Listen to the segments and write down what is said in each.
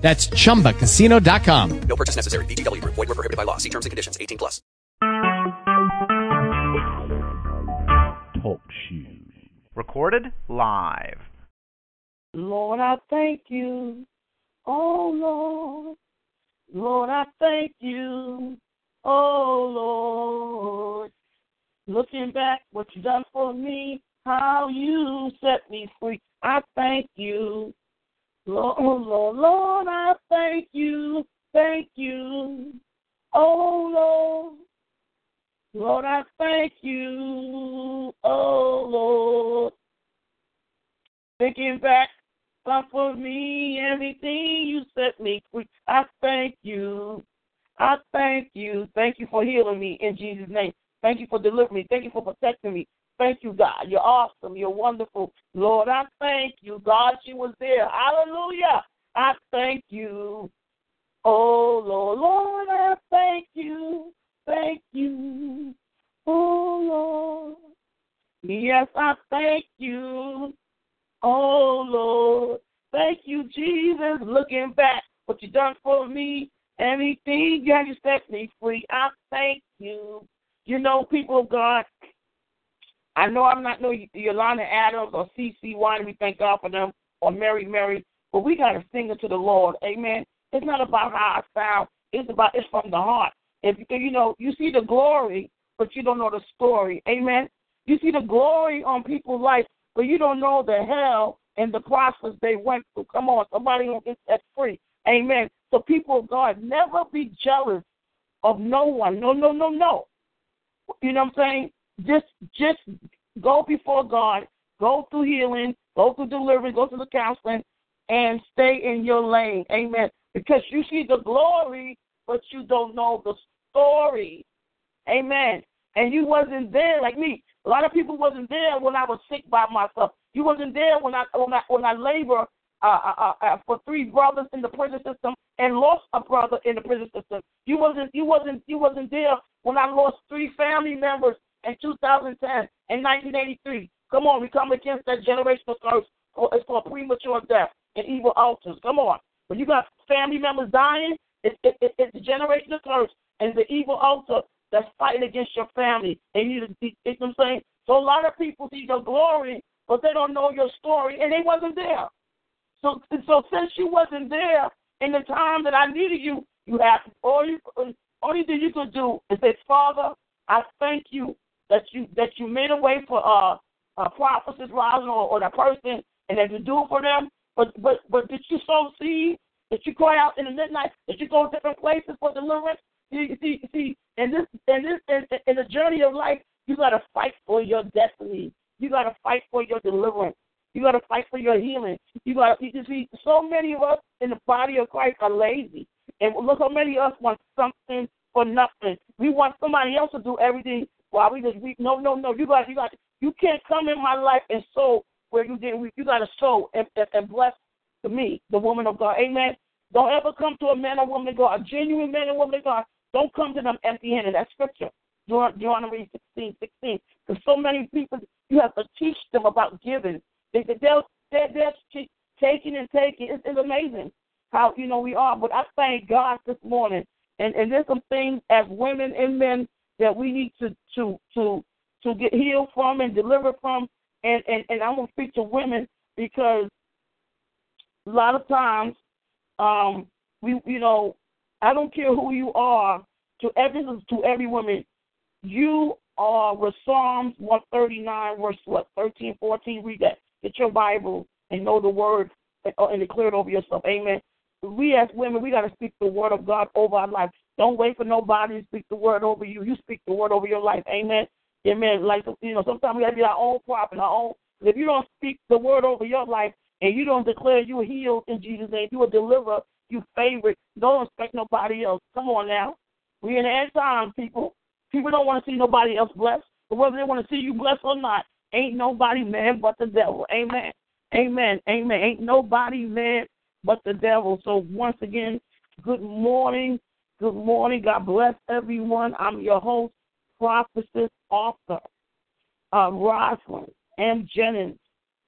That's chumbacasino.com. No purchase necessary. VGW Group. Void were prohibited by law. See terms and conditions. 18 plus. Talk shoes. Recorded live. Lord, I thank you. Oh, Lord. Lord, I thank you. Oh, Lord. Looking back, what you've done for me, how you set me free. I thank you. Lord, oh, Lord, Lord, I thank you. Thank you. Oh, Lord. Lord, I thank you. Oh, Lord. Thinking back, God, for me, everything you set me free. I thank you. I thank you. Thank you for healing me in Jesus' name. Thank you for delivering me. Thank you for protecting me. Thank you, God. You're awesome. You're wonderful. Lord, I thank you. God, she was there. Hallelujah. I thank you. Oh, Lord, Lord, I thank you. Thank you. Oh, Lord. Yes, I thank you. Oh, Lord. Thank you, Jesus. Looking back, what you done for me, anything you have to set me free. I thank you. You know, people of God, I know I'm not no Yolanda Adams or CeCe Winans. We thank God for them or Mary Mary, but we got to sing it to the Lord. Amen. It's not about how I sound. It's about it's from the heart. If you know, you see the glory, but you don't know the story. Amen. You see the glory on people's life, but you don't know the hell and the process they went through. Come on, somebody will get set free. Amen. So people of God, never be jealous of no one. No, no, no, no. You know what I'm saying? Just just go before God, go through healing, go through deliverance, go through the counseling, and stay in your lane. Amen. Because you see the glory, but you don't know the story. Amen. And you wasn't there like me. A lot of people wasn't there when I was sick by myself. You wasn't there when I when I when I labor uh, uh, uh, uh, for three brothers in the prison system and lost a brother in the prison system. You wasn't you wasn't you wasn't there when I lost three family members in 2010 and 1983. Come on, we come against that generational curse. Oh, it's called premature death and evil altars. Come on. When you got family members dying, it, it, it, it's a generational curse and the evil altar that's fighting against your family. And you, you know what I'm saying? So a lot of people see your glory, but they don't know your story, and they wasn't there. So, so since you wasn't there in the time that I needed you, you have all you only thing you could do is say, Father, I thank you that you that you made a way for uh, uh prophecies rising or, or that person and that you do it for them. But but but did you sow seed? Did you cry out in the midnight? Did you go to different places for deliverance? You see, see, in this in this in, in the journey of life, you gotta fight for your destiny. You gotta fight for your deliverance. You gotta fight for your healing. You gotta you see, so many of us in the body of Christ are lazy. And look how many of us want something for nothing. We want somebody else to do everything while we just we no no no. You got you got you can't come in my life and sow where you didn't. You got to sow and, and, and bless to me, the woman of God. Amen. Don't ever come to a man or woman of God, a genuine man or woman of God. Don't come to them empty handed. That's scripture. Deuteronomy 16, 16. Because so many people, you have to teach them about giving. They, they're, they're, they're taking and taking. It's, it's amazing how, you know, we are. But I thank God this morning. And, and there's some things as women and men that we need to to to to get healed from and delivered from. And and and I'm gonna speak to women because a lot of times, um, we you know, I don't care who you are. To every to every woman, you are with Psalms 139 verse what 13, 14. Read that. Get your Bible and know the word and, and declare it over yourself. Amen. We as women, we got to speak the word of God over our life. Don't wait for nobody to speak the word over you. You speak the word over your life. Amen. Amen. Like you know, sometimes we gotta be our own prophet, our own. If you don't speak the word over your life and you don't declare you are healed in Jesus' name, you a deliverer, you favorite. Don't expect nobody else. Come on now. We in the end time, people. People don't want to see nobody else blessed, but whether they want to see you blessed or not, ain't nobody man but the devil. Amen. Amen. Amen. Ain't nobody man but the devil. So once again, good morning. Good morning. God bless everyone. I'm your host, prophetess, author, uh, Rosalind M. Jennings,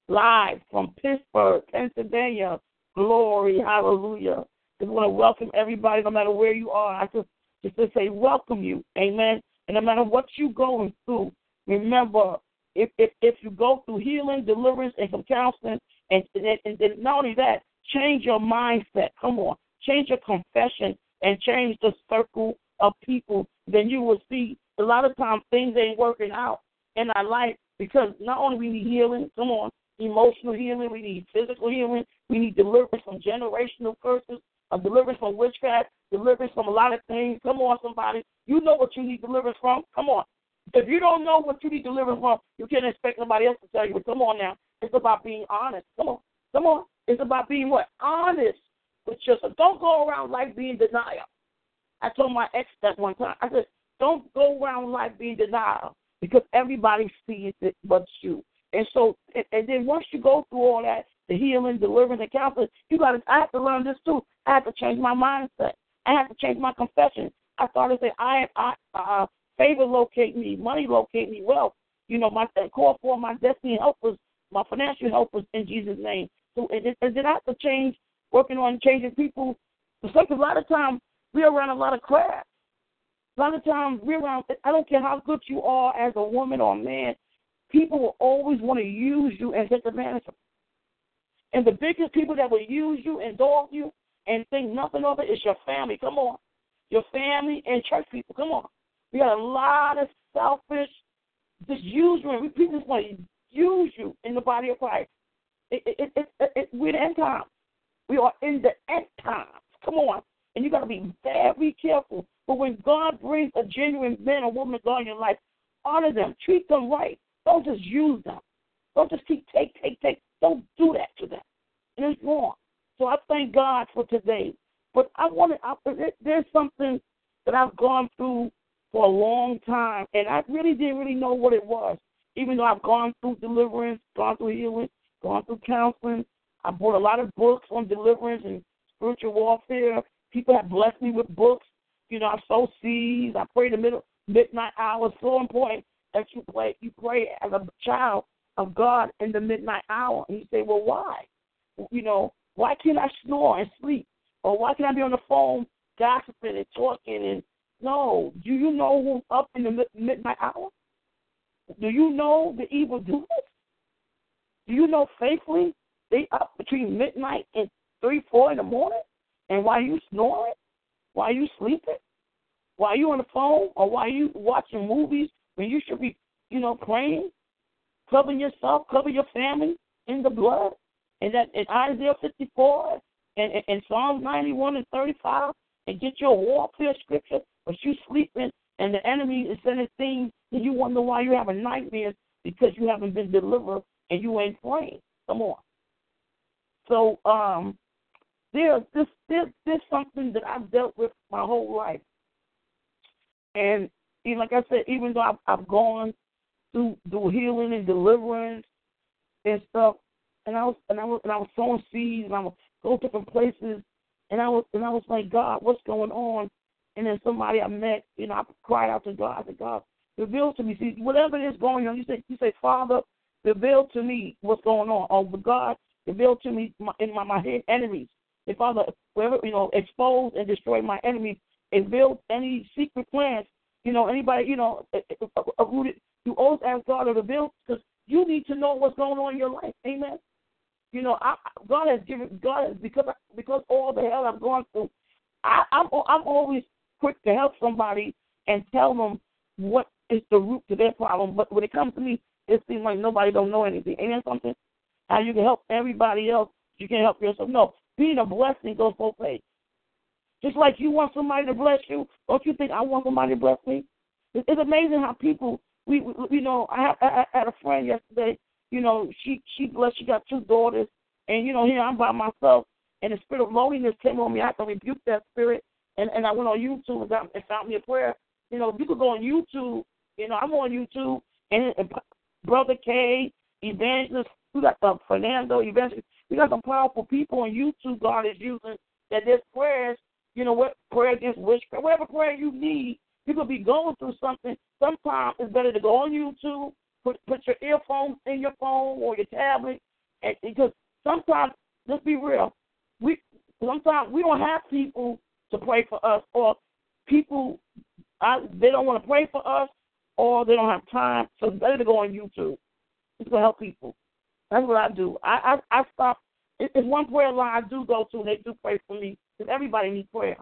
live from Pittsburgh, Pennsylvania. Glory, hallelujah. Just want to welcome everybody, no matter where you are. I just just to say welcome you, amen. And no matter what you're going through, remember if if if you go through healing, deliverance, and some counseling, and and, and, and not only that, change your mindset. Come on, change your confession and change the circle of people. Then you will see a lot of times things ain't working out in our life because not only we need healing, come on, emotional healing, we need physical healing, we need deliverance from generational curses, a deliverance from witchcraft, deliverance from a lot of things. Come on, somebody. You know what you need deliverance from. Come on. If you don't know what you need deliverance from, you can't expect somebody else to tell you. But come on now. It's about being honest. Come on. Come on. It's about being what? Honest with yourself. Don't go around life being denial. I told my ex that one time. I said, don't go around life being denial because everybody sees it but you. And so, and, and then once you go through all that, the healing, deliverance, and counseling, you got to. I have to learn this too. I have to change my mindset. I have to change my confession. I started to say, I, I, uh, favor locate me, money locate me, wealth. You know, my call for my destiny helpers, my financial helpers in Jesus' name. So, and, and then I have to change, working on changing people. Because a lot of times we're around a lot of crap. A lot of times we're around. I don't care how good you are as a woman or a man. People will always want to use you and take advantage of you. And the biggest people that will use you and dog you and think nothing of it is your family. Come on. Your family and church people. Come on. We got a lot of selfish, just you. People just want to use you in the body of Christ. It, it, it, it, it, we're the end time. We are in the end times. Come on. And you got to be very careful. But when God brings a genuine man or woman God in your life, honor them, treat them right. Don't just use them. Don't just keep take, take, take. Don't do that to them. And it's wrong. So I thank God for today. But I want to, there's something that I've gone through for a long time, and I really didn't really know what it was. Even though I've gone through deliverance, gone through healing, gone through counseling, I bought a lot of books on deliverance and spiritual warfare. People have blessed me with books. You know, I sow seeds. I pray the middle midnight hour. It's so important that you pray. You pray as a child of God in the midnight hour. And you say, well, why? You know, why can't I snore and sleep? Or why can't I be on the phone gossiping and talking? And no, do you know who's up in the midnight hour? Do you know the evil doers? Do you know faithfully they up between midnight and three, four in the morning? And while you snoring, while you sleeping, while you on the phone, or while you watching movies when you should be, you know, praying, covering yourself, cover your family in the blood. And that in Isaiah 54 and, and, and Psalms 91 and 35, and get your warfare scripture, but you sleeping and the enemy is sending things, and you wonder why you're having nightmares because you haven't been delivered and you ain't praying. Come on. So um, there's this there's, there's something that I've dealt with my whole life, and even like I said, even though I've, I've gone through through healing and deliverance and stuff, and I was and I was and I was sowing seeds and I was go different places, and I was and I was like, God, what's going on? And then somebody I met, you know, I cried out to God, I said, God, reveal to me. See, whatever is going on, you say, you say, Father, reveal to me what's going on. Oh, but God, reveal to me my, in my, my enemies. And Father, wherever, you know, expose and destroy my enemies, and build any secret plans, you know, anybody, you know, rooted, you always ask God to reveal because you need to know what's going on in your life. Amen. You know, I, God has given God has because I, because all the hell I've gone through. I, I'm I'm always quick to help somebody and tell them what is the root to their problem. But when it comes to me, it seems like nobody don't know anything. That something? How you can help everybody else, you can't help yourself. No, being a blessing goes both ways. Just like you want somebody to bless you, don't you think I want somebody to bless me? It's, it's amazing how people we, we you know I, I, I had a friend yesterday. You know she she blessed. She got two daughters, and you know here I'm by myself, and the spirit of loneliness came on me. I had to rebuke that spirit and and I went on YouTube and, got, and found me a prayer. You know, you could go on YouTube. You know, I'm on YouTube, and, and Brother K, Evangelist, we got some Fernando, Evangelist. We got some powerful people on YouTube. God is using that. There's prayers. You know what? Prayer against witchcraft, whatever prayer you need. You could be going through something. Sometimes it's better to go on YouTube, put put your earphones in your phone or your tablet, and because sometimes, let's be real, we sometimes we don't have people to pray for us, or people I, they don't want to pray for us, or they don't have time. So it's better to go on YouTube. It's gonna help people. That's what I do. I I, I stop. It's one prayer line I do go to, and they do pray for me because everybody needs prayer.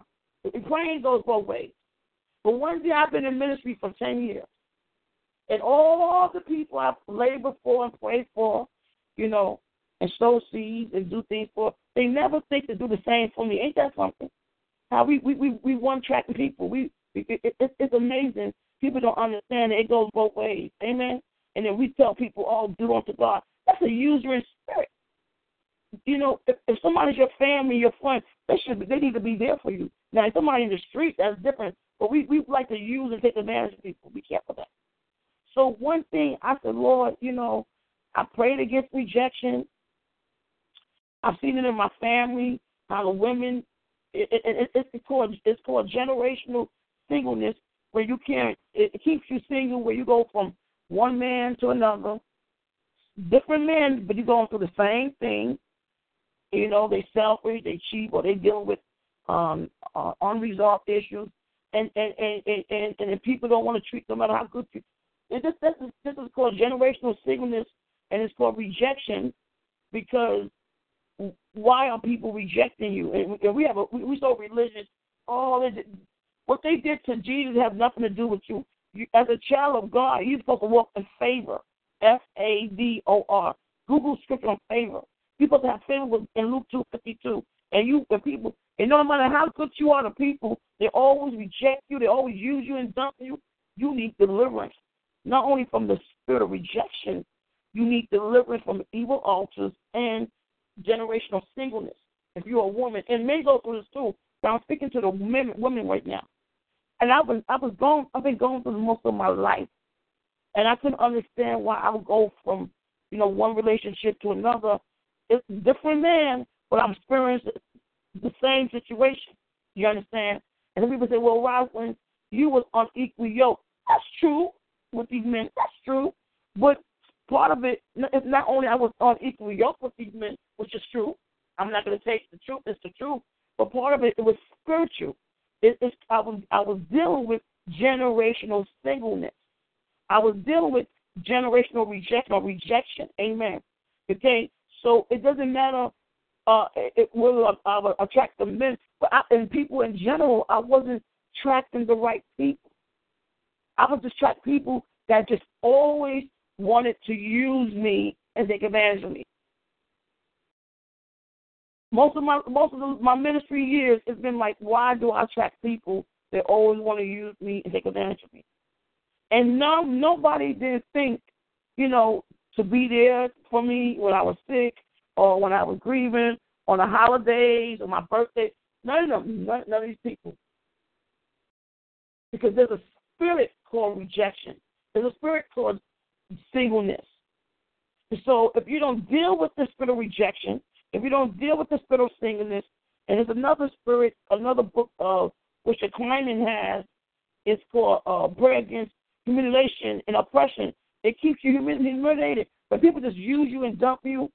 And praying goes both ways. But one thing I've been in ministry for ten years, and all the people I've labored for and prayed for, you know, and sow seeds and do things for, they never think to do the same for me. Ain't that something? How we we we, we one track people. We it, it, it's amazing. People don't understand it. It goes both ways. Amen. And then we tell people, "Oh, do unto God." That's a usury spirit. You know, if, if somebody's your family, your friend, they should be, they need to be there for you. Now, if somebody in the street, that's different. But we we like to use and take advantage of people. Be careful that. So one thing I said, Lord, you know, I prayed against rejection. I've seen it in my family how the women it, it, it, it's called it's called generational singleness where you can't it keeps you single where you go from one man to another different men but you're going through the same thing you know they selfish they cheat or they dealing with um uh, unresolved issues and and and and and, and people don't want to treat no matter how good you it, this this is this is called generational singleness and it's called rejection because why are people rejecting you? And we have a we so religious. Oh, what they did to Jesus have nothing to do with you. you as a child of God, you're supposed to walk in favor. F A V O R. Google scripture on favor. You're have favor in Luke two fifty two. And you, the people, and no matter how good you are to people, they always reject you. They always use you and dump you. You need deliverance, not only from the spirit of rejection. You need deliverance from evil altars and generational singleness. If you're a woman, and men go through this too. But I'm speaking to the women, women right now. And I was I was going I've been going through most of my life, and I couldn't understand why I would go from you know one relationship to another. It's different men, but I'm experiencing the same situation. You understand? And then people say, well, Rosalind, you was unequally yoked. That's true with these men. That's true. But part of it is not only I was unequally yoked with these men, which is true. I'm not going to take the truth; it's the truth. But part of it, it was spiritual. It, I was I was dealing with generational singleness. I was dealing with generational rejection or rejection. Amen. Okay, so it doesn't matter uh, it, whether I, would attract the men, but I, and people in general. I wasn't attracting the right people. I was just attract people that just always wanted to use me and take advantage of me. Most of my most of the, my ministry years has been like, why do I attract people that always want to use me and take advantage of me? And no, nobody did think, you know, to be there for me when I was sick or when I was grieving on the holidays or my birthday. None of them, none, none of these people. Because there's a spirit called rejection. There's a spirit called singleness. So if you don't deal with the spirit of rejection, if you don't deal with the spirit of singleness, and there's another spirit, another book of which the Kleinman has, it's called uh, Prayer Against Humiliation and Oppression. It keeps you humiliated, but people just use you and dump you,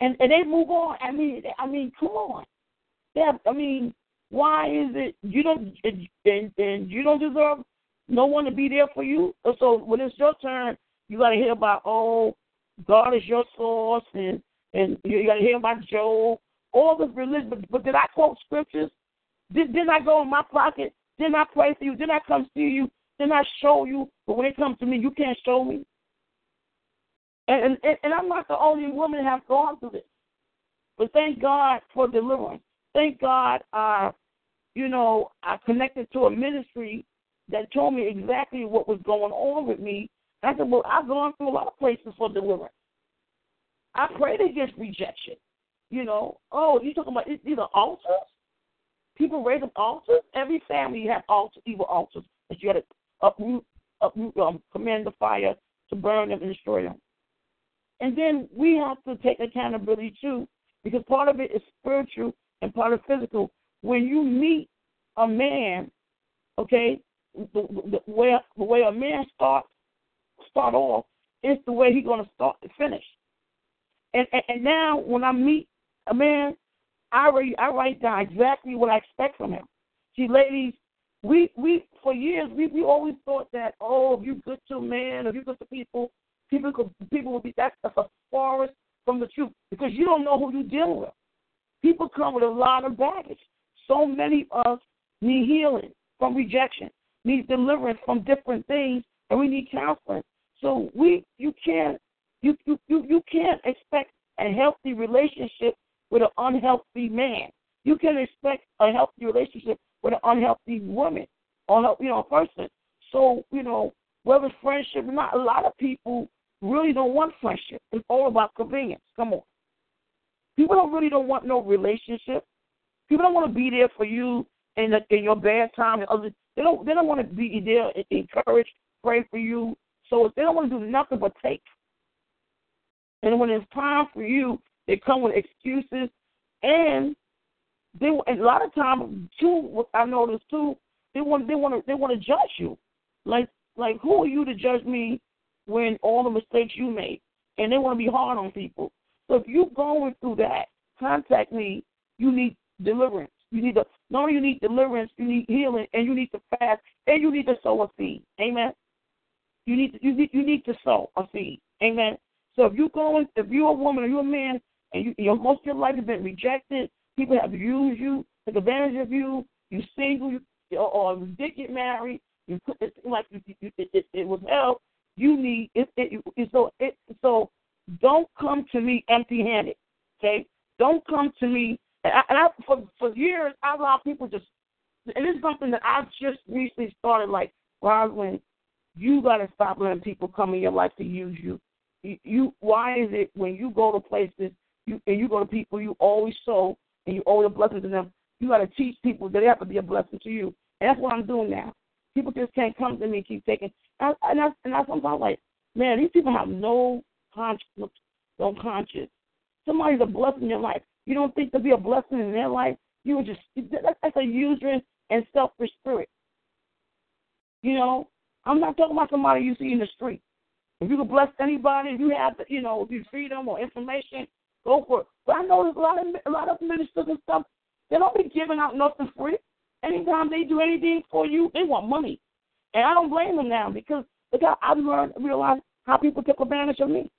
and and they move on. I mean, I mean, come on. They have, I mean, why is it you don't and, and you don't deserve no one to be there for you. So when it's your turn, you got to hear about oh, God is your source, and and you got to hear about Job. All this religion, but, but did I quote scriptures? Did didn't I go in my pocket? Didn't I pray for you? Didn't I come see you? Didn't I show you? But when it comes to me, you can't show me. And and, and I'm not the only woman that have gone through this. But thank God for deliverance. Thank God, uh, you know, I connected to a ministry that told me exactly what was going on with me. I said, Well, I've gone through a lot of places for deliverance. I prayed against rejection. You know, oh, you talking about these are altars? people raise up altars. Every family you have altars, evil altars that you got to uproot, uproot, um, command the fire to burn them and destroy them. And then we have to take accountability too, because part of it is spiritual and part of physical. When you meet a man, okay, the, the, way the way a man starts start off is the way he's going to start to finish. And, and and now when I meet a man, I write I write down exactly what I expect from him. See, ladies, we we for years we we always thought that oh, if you good to man, if you good to people, people could people will be that's, a forest from the truth because you don't know who you're dealing with. People come with a lot of baggage. So many of us need healing from rejection, need deliverance from different things, and we need counseling. So we you can't you you you, you can't expect a healthy relationship with an unhealthy man. You can expect a healthy relationship with an unhealthy woman, or you know, person. So you know, whether it's friendship or not, a lot of people really don't want friendship. It's all about convenience. Come on, people don't really don't want no relationship. People don't want to be there for you in the, in your bad time and other. They don't they don't want to be there, encourage, pray for you. So they don't want to do nothing but take. And when it's time for you, they come with excuses, and they a lot of times too. I noticed too. They want they want to they want to judge you, like like who are you to judge me when all the mistakes you made? And they want to be hard on people. So if you're going through that, contact me. You need deliverance. You need to not only you need deliverance, you need healing, and you need to fast, and you need to sow a seed. Amen. You need to, you need you need to sow a seed. Amen. So if you're going, if you're a woman or you're a man, and you, your most of your life has been rejected, people have used you, took advantage of you, you single, you, or, or you did get married, you put it like you, you, it, it, it was hell. You need it, it, it. So it so don't come to me empty-handed. Okay, don't come to me. And I, and I for for years I allow people just, and it's something that I just recently started. Like, Rosalind, you got to stop letting people come in your life to use you. you. You why is it when you go to places you and you go to people you always sow and you owe the blessing to them, you got to teach people that they have to be a blessing to you. And that's what I'm doing now. People just can't come to me and keep taking. And I, and I, and I sometimes like, man, these people have no conscience, no conscience. Somebody's a blessing in your life. You don't think to be a blessing in their life. You would just that's a usury and selfish spirit. You know, I'm not talking about somebody you see in the street. If you can bless anybody, if you have, you know, if you them or information, Go for it. But I know there's a lot of a lot of ministers and stuff. They don't be giving out nothing free. Anytime they do anything for you, they want money, and I don't blame them now because look how I've learned realized how people took advantage of me.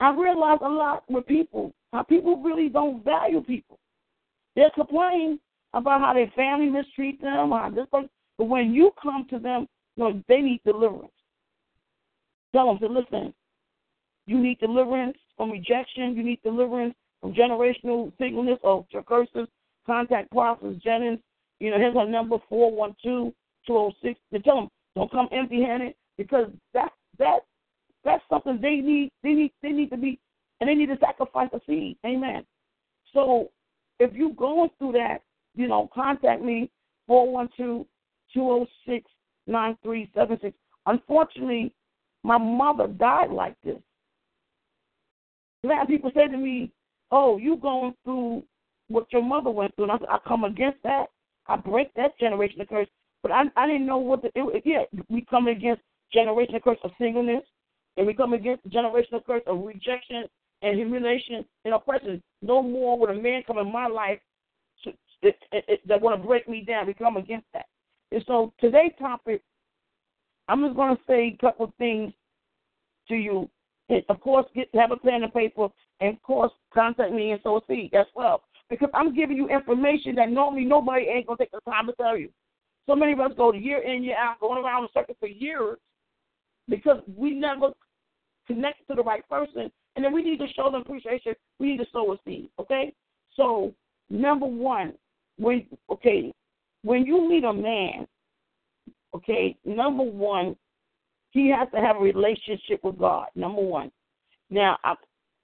I realized a lot with people how people really don't value people. They complain about how their family mistreat them, or this, but when you come to them, you know, they need deliverance. Tell them to listen. You need deliverance from rejection. You need deliverance from generational singleness or curses. Contact Prophet Jennings. You know, here's our number 412 206. To tell them don't come empty-handed because that that that's something they need. They need they need to be and they need to sacrifice a seed. Amen. So if you're going through that, you know, contact me 412 206 9376. Unfortunately, my mother died like this. A lot of people say to me, "Oh, you going through what your mother went through?" And I, said, I come against that. I break that generation curse. But I, I didn't know what the it, yeah. We come against generational curse of singleness, and we come against generational curse of rejection and humiliation and oppression. No more would a man come in my life to, it, it, that want to break me down. We come against that. And so today's topic I'm just going to say a couple of things to you. And of course, get have a pen and paper, and of course, contact me and so see as well. Because I'm giving you information that normally nobody ain't gonna take the time to tell you. So many of us go year in, year out, going around the circle for years because we never connect to the right person, and then we need to show them appreciation. We need to sow a seed. Okay, so number one, when okay, when you meet a man Okay, number one, he has to have a relationship with God. Number one. Now, I,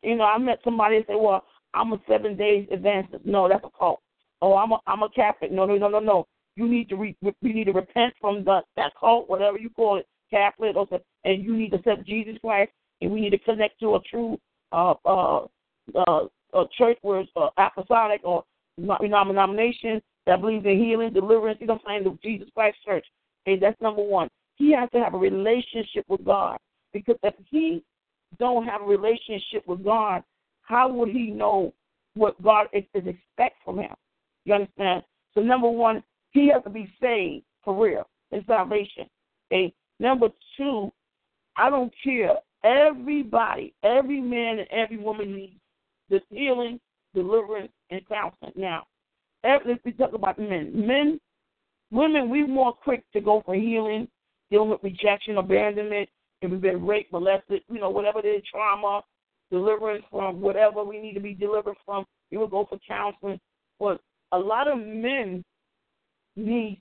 you know, I met somebody and said, "Well, I'm a seven days Adventist. No, that's a cult. Oh, I'm a I'm a Catholic. No, no, no, no, no. You need to re, you need to repent from the, that cult, whatever you call it, Catholic, or and you need to accept Jesus Christ, and we need to connect to a true uh uh uh, a church where it's uh, apostolic or denomination that believes in healing, deliverance. You know what I'm saying? The Jesus Christ Church. Okay, that's number one. He has to have a relationship with God because if he don't have a relationship with God, how would he know what God is, is expect from him? You understand? So number one, he has to be saved for real in salvation. Okay. Number two, I don't care. Everybody, every man and every woman needs this healing, deliverance, and counseling. Now, if we talk about men, men, women, we're more quick to go for healing, dealing with rejection, abandonment, if we've been raped, molested, you know, whatever it is, trauma, deliverance from whatever we need to be delivered from, we will go for counseling. But a lot of men need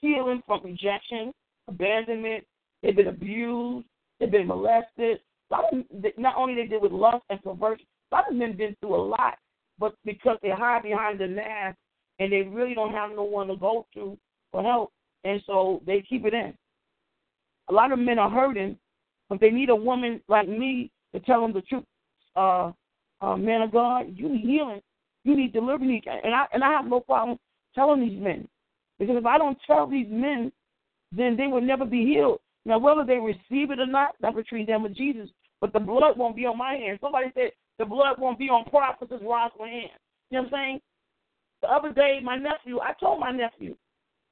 healing from rejection, abandonment. They've been abused. They've been molested. A lot of, not only they deal with lust and perversion, a lot of men been through a lot, but because they hide behind the mask and they really don't have no one to go to for help, and so they keep it in. A lot of men are hurting, but they need a woman like me to tell them the truth. Uh, uh, man of God, you need healing, you need deliverance, and I and I have no problem telling these men because if I don't tell these men, then they will never be healed. Now, whether they receive it or not, that's between them and Jesus. But the blood won't be on my hands. Somebody said the blood won't be on prophetess Rosalind's hands. You know what I'm saying? The other day, my nephew, I told my nephew,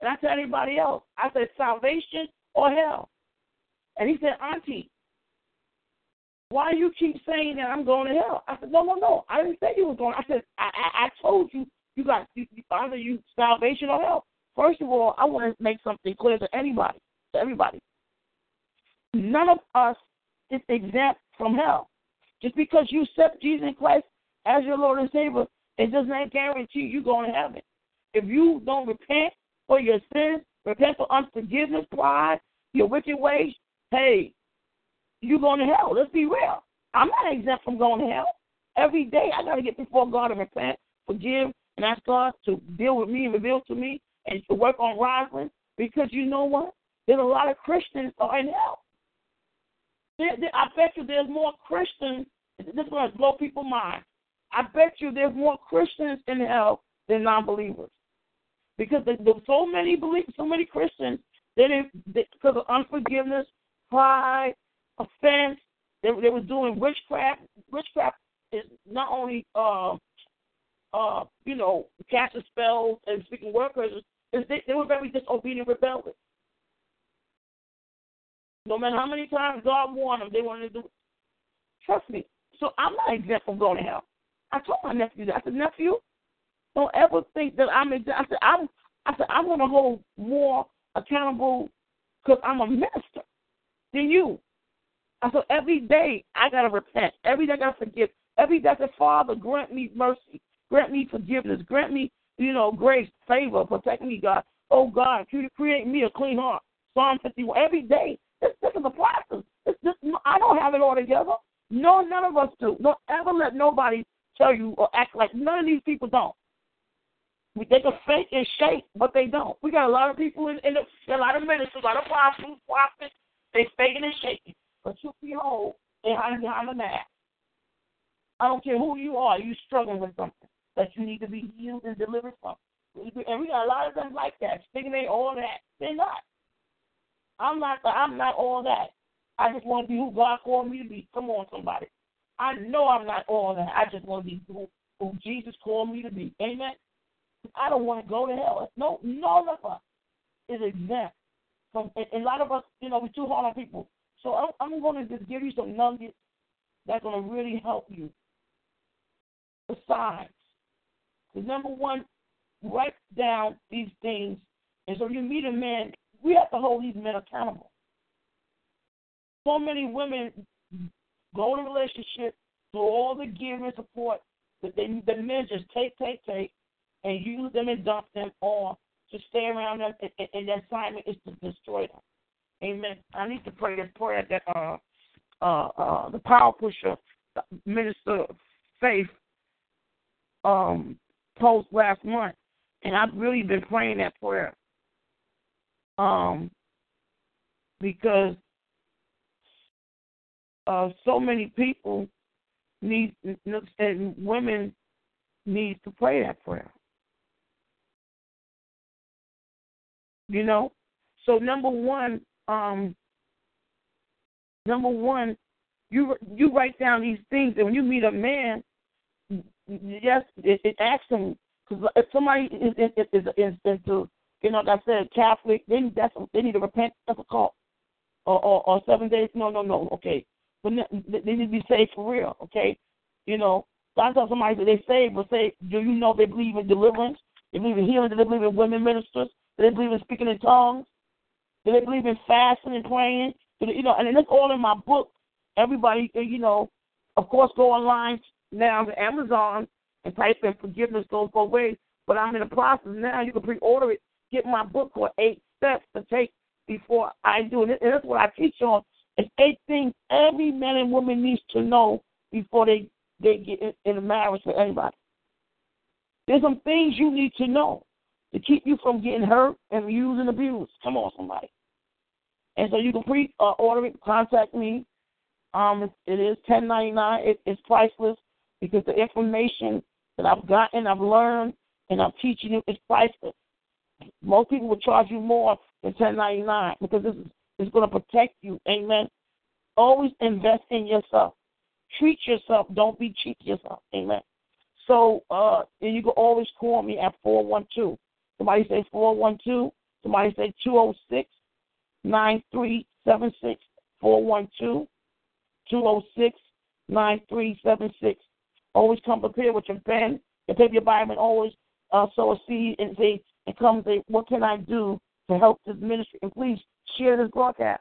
and I tell anybody else, I said salvation or hell. And he said, Auntie, why you keep saying that I'm going to hell? I said, No, no, no. I didn't say you was going. I said, I, I, I told you you got you, either you salvation or hell. First of all, I want to make something clear to anybody, to everybody. None of us is exempt from hell. Just because you accept Jesus Christ as your Lord and Savior, it does not guarantee you going to heaven. If you don't repent for your sins, repent for unforgiveness, pride, your wicked ways, hey, you're going to hell. Let's be real. I'm not exempt from going to hell. Every day I got to get before God and repent, forgive, and ask God to deal with me and reveal to me and to work on rising. Because you know what? There's a lot of Christians are in hell. There, there, I bet you there's more Christians. This is going to blow people's mind. I bet you there's more Christians in hell than non-believers, because there's so many believe, so many Christians they didn't because of unforgiveness, pride, offense. They, they were doing witchcraft. Witchcraft is not only uh, uh, you know casting spells and speaking word curses. They, they were very disobedient, rebellious. No matter how many times God warned them, they wanted to do it. Trust me. So I'm not exempt from going to hell. I told my nephew that. I said, nephew, don't ever think that I'm exempt. I said, I'm. I said, I'm going to hold more accountable because I'm a minister than you. I said, every day I got to repent. Every day I got to forgive. Every day I said, Father, grant me mercy. Grant me forgiveness. Grant me, you know, grace, favor. Protect me, God. Oh, God, create me a clean heart. Psalm 51. Every day this, this is a process. This, this, I don't have it all together. No, none of us do. Don't ever let nobody tell you or act like none of these people don't. They can fake and shake, but they don't. We got a lot of people in, in the, a lot of ministers, a lot of prophets, prophets. They faking and shaking, but you behold, they hiding behind the mask. I don't care who you are. You struggling with something that you need to be healed and delivered from. And we got a lot of them like that, thinking they all that. They're not. I'm not. I'm not all that. I just want to be who God called me to be. Come on, somebody. I know I'm not all that. I just want to be who, who Jesus called me to be. Amen. I don't want to go to hell. No, none of us is exempt from. A lot of us, you know, we're too hard on people. So I'm, I'm going to just give you some nuggets that's going to really help you. Besides, the number one, write down these things, and so you meet a man we have to hold these men accountable. So many women go in a relationship through all the gear and support that they, the men just take, take, take, and use them and dump them or to stay around them, and, and, and the assignment is to destroy them. Amen. I need to pray this prayer that uh, uh, uh, the power pusher, minister faith, um post last month, and I've really been praying that prayer. Um, because uh, so many people need and women need to pray that prayer. You know, so number one, um, number one, you you write down these things, and when you meet a man, yes, it, it asks him because if somebody is, is, is, is into you know, like I said, Catholic, then that's they need to repent. That's a cult. Or, or, or seven days. No, no, no. Okay, but they need to be saved for real. Okay, you know, sometimes somebody say they saved, but say, do you know they believe in deliverance? They believe in healing. They believe in women ministers? Do they believe in speaking in tongues? Do they believe in fasting and praying? They, you know, and it's all in my book. Everybody, you know, of course, go online now to Amazon and type in forgiveness goes both ways. But I'm in the process now. You can pre-order it. Get my book called Eight Steps to Take Before I Do. And that's what I teach on. It's eight things every man and woman needs to know before they they get in a marriage with anybody. There's some things you need to know to keep you from getting hurt and used and abused. Come on, somebody. And so you can pre-order it. Contact me. Um, it is ten ninety nine. It, it's priceless because the information that I've gotten, I've learned, and I'm teaching you is priceless. Most people will charge you more than ten ninety nine because this is, is going to protect you. Amen. Always invest in yourself. Treat yourself. Don't be cheap yourself. Amen. So uh, you can always call me at four one two. Somebody say four one two. Somebody say two zero oh six nine three seven six four one two two zero oh six nine three seven six. Always come prepared with your pen, your paper, your Bible, and always uh, sow a seed and say and come say, what can I do to help this ministry? And please share this broadcast.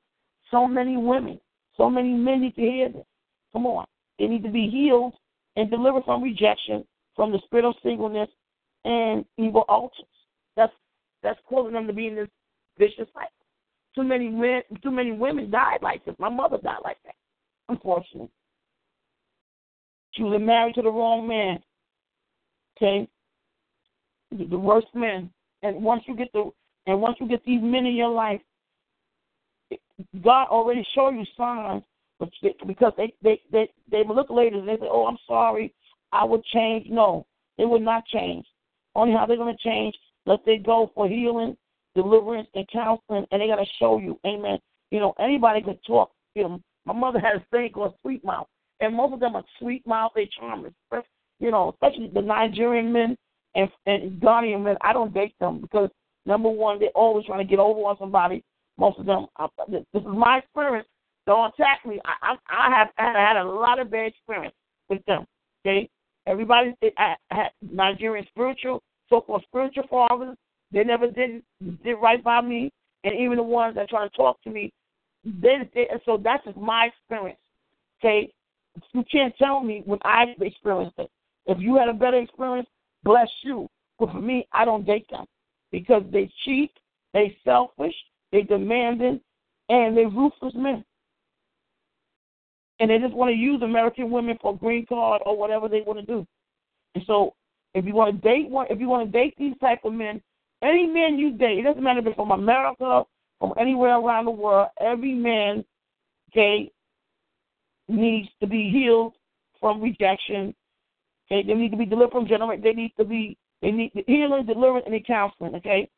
So many women, so many men need to hear this. Come on. They need to be healed and delivered from rejection, from the spirit of singleness and evil altars. That's causing them to be in this vicious cycle. Too many men, too many women died like this. My mother died like that, unfortunately. She was married to the wrong man. Okay, the worst men. And once you get the and once you get these men in your life, God already show you signs, but because they they they they look later and they say, "Oh, I'm sorry, I will change." No, they will not change. Only how they're going to change, let they go for healing, deliverance, and counseling, and they got to show you. Amen. You know, anybody can talk. You know, my mother had a thing called sweet mouth, and most of them are sweet mouth. They charming. You know, especially the Nigerian men and and Ghanaian men. I don't date them because number one, they're always trying to get over on somebody. Most of them. I, this is my experience. Don't attack me. I, I, I have I had a lot of bad experience with them. Okay, everybody. I, I had Nigerian spiritual, so-called spiritual fathers. They never did did right by me, and even the ones that try to talk to me, they, they so that's just my experience. Okay, you can't tell me when I've experienced it. If you had a better experience, bless you. But for me, I don't date them because they cheat, they selfish, they demanding, and they ruthless men. And they just want to use American women for green card or whatever they want to do. And so, if you want to date one, if you want to date these type of men, any man you date, it doesn't matter if it's from America, from anywhere around the world, every man, okay, needs to be healed from rejection Okay, they need to be delivered from generation. They need to be they need healing, deliverance, and counseling. Okay,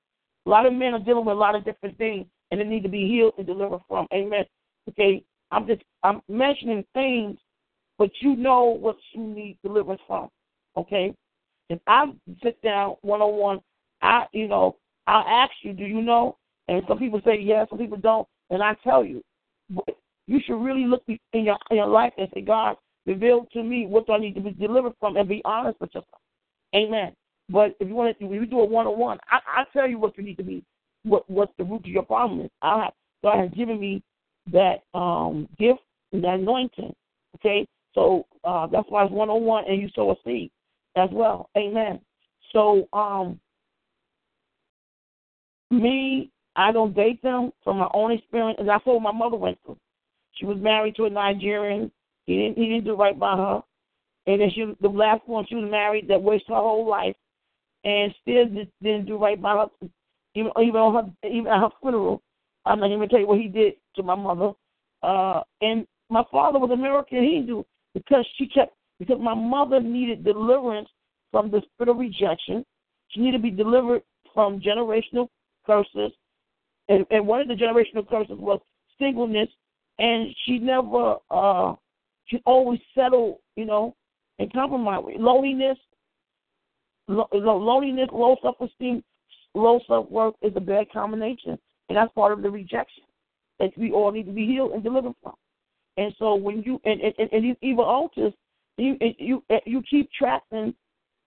a lot of men are dealing with a lot of different things, and they need to be healed and delivered from. Amen. Okay, I'm just I'm mentioning things, but you know what you need deliverance from. Okay, if I sit down one on one, I you know I'll ask you, do you know? And some people say yes, some people don't, and I tell you, but you should really look in your in your life and say, God, Reveal to me what do I need to be delivered from and be honest with yourself. Amen. But if you want to, if you do a one on one, I tell you what you need to be, what what's the root of your problem is. I have God has given me that um gift and that anointing. Okay, so uh, that's why it's one on one, and you sow a seed as well. Amen. So um, me, I don't date them from my own experience, and that's what my mother went through. She was married to a Nigerian he didn't he didn't do right by her. and then she the last one she was married that wasted her whole life, and still just didn't do right by her. Even even on her even at her funeral, I'm not even tell you what he did to my mother. Uh, and my father was American Hindu because she kept because my mother needed deliverance from the spirit of rejection. She needed to be delivered from generational curses, and, and one of the generational curses was singleness. And she never, uh, she always settled, you know, and compromise. Loneliness, lo- loneliness, low self-esteem, low self-worth is a bad combination, and that's part of the rejection that we all need to be healed and delivered from. And so when you and and, and these evil altars, you you you keep tracking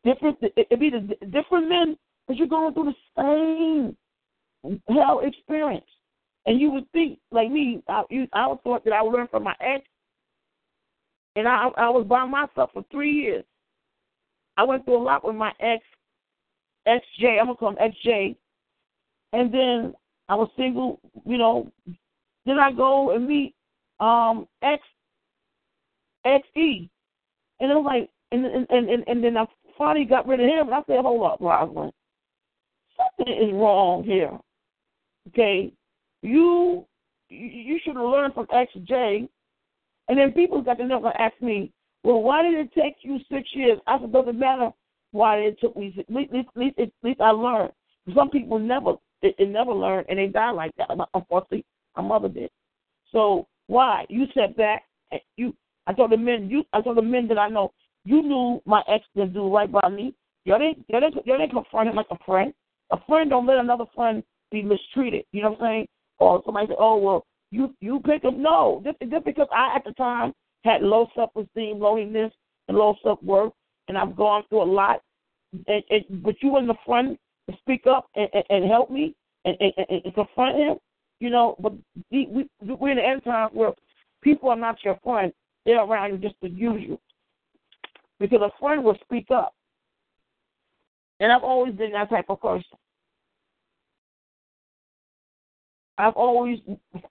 different. It be the different men, but you're going through the same hell experience. And you would think, like me, I, you, I thought that I would learn from my ex, and I I was by myself for three years. I went through a lot with my ex, XJ. I'm gonna call him XJ, and then I was single. You know, then I go and meet um X XE. And it was like and and and, and then I finally got rid of him and I said, Hold up, Rosalind. Something is wrong here. Okay. You you should have learned from XJ. And then people got to know and ask me, Well, why did it take you six years? I said, Doesn't matter why it took me at least, at least, at least I learned. Some people never it, it never learn and they die like that. Unfortunately, my mother did. So why? You sat back. You. I told the men. You. I told the men that I know. You knew my ex didn't do right by me. You didn't. You didn't. Confront him like a friend. A friend don't let another friend be mistreated. You know what I'm saying? Or somebody say, "Oh well, you you pick up." No, just, just because I at the time had low self esteem, loneliness, and low self worth, and I've gone through a lot. And, and, but you wasn't a friend to speak up and, and, and help me and, and, and confront him. You know, but we, we, we're in the end time where people are not your friend. They're around you just to use you. Because a friend will speak up. And I've always been that type of person. I've always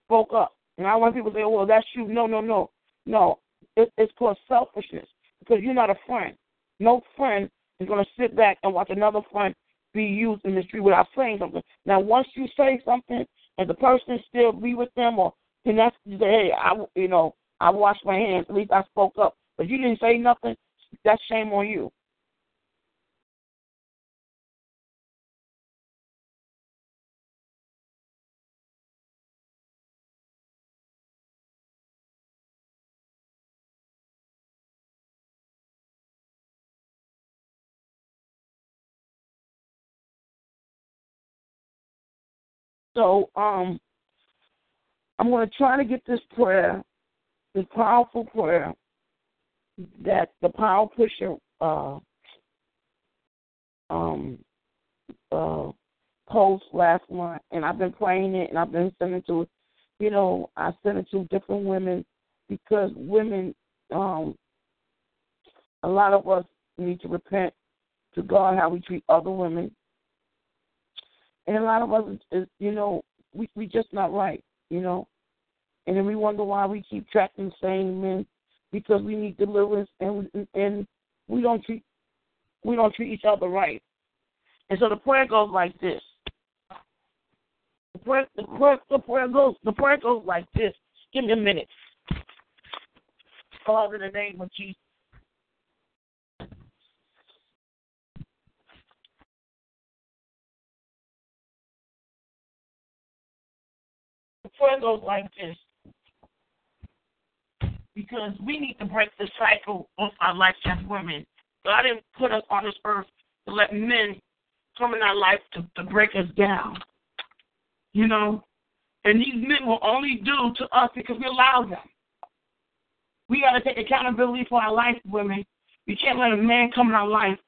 spoke up. And I want people to say, well, that's you. No, no, no. No. It, it's called selfishness because you're not a friend. No friend is going to sit back and watch another friend be used in the street without saying something. Now, once you say something and the person still be with them, or then that's say, hey, I you know I washed my hands. At least I spoke up. But you didn't say nothing. That's shame on you. So um, I'm going to try to get this prayer, this powerful prayer that the power pusher uh, um, uh, post last month, and I've been praying it, and I've been sending it to, you know, I send it to different women because women, um, a lot of us need to repent to God how we treat other women. And a lot of us is, you know, we we just not right, you know, and then we wonder why we keep tracking same men because we need deliverance and and we don't treat we don't treat each other right, and so the prayer goes like this. The prayer, the prayer, the prayer goes the prayer goes like this. Give me a minute. Father, in the name of Jesus. The prayer goes like this. Because we need to break the cycle of our life as women. God didn't put us on this earth to let men come in our life to, to break us down. You know? And these men will only do to us because we allow them. We got to take accountability for our life, women. We can't let a man come in our life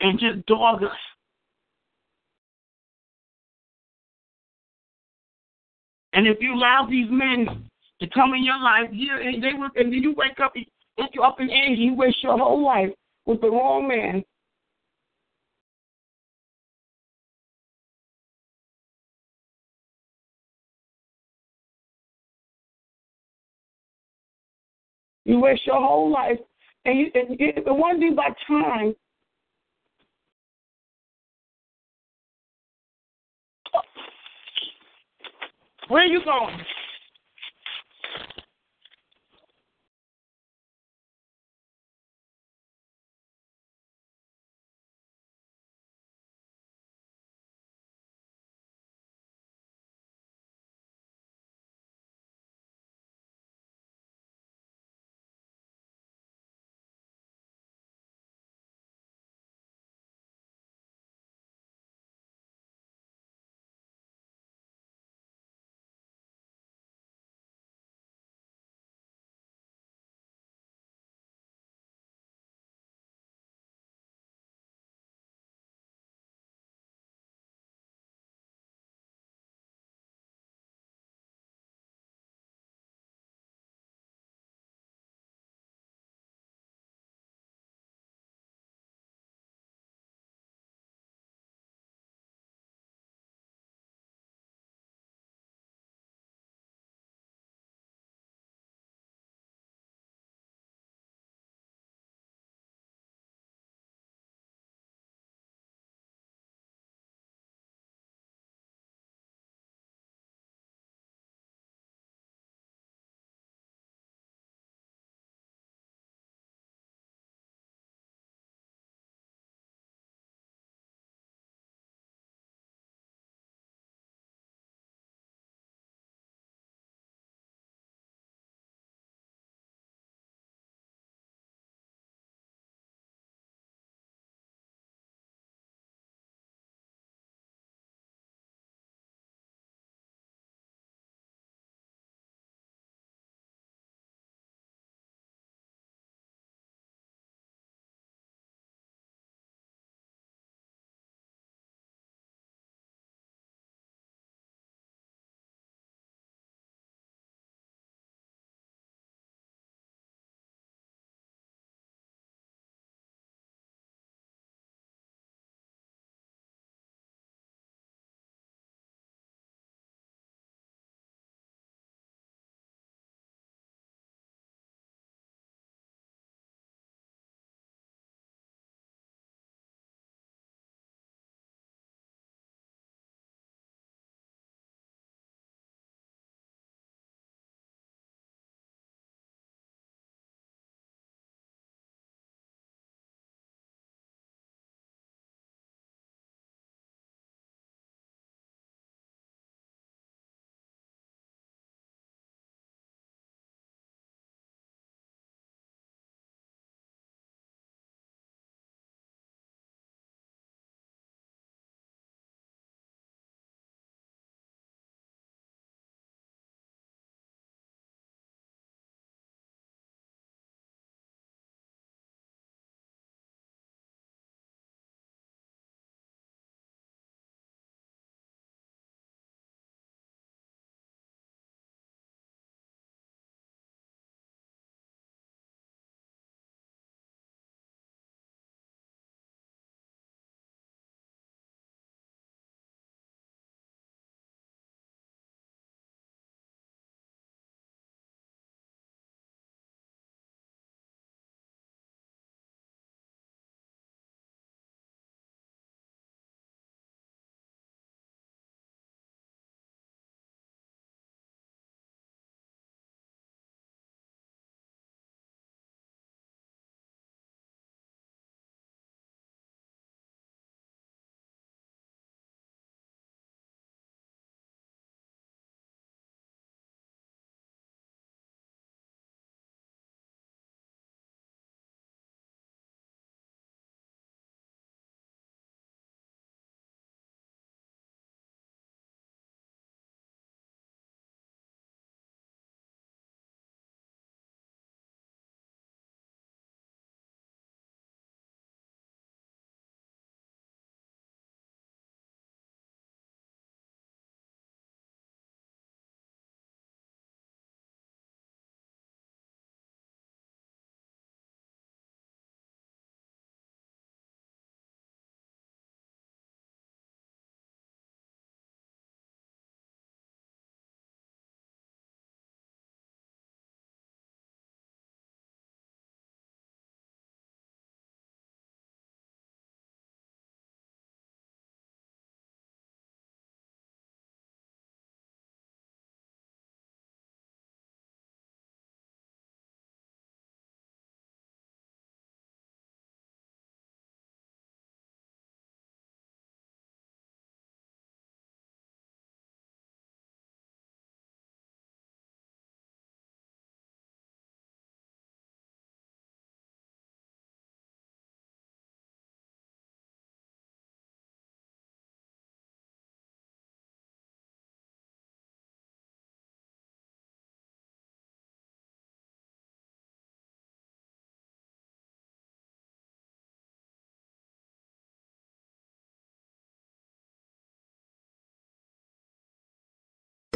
and just dog us. And if you allow these men to come in your life, you and they will, and then you wake up, you up in age, you waste your whole life with the wrong man. You waste your whole life And, you, and it, it won't be by time. Where are you going?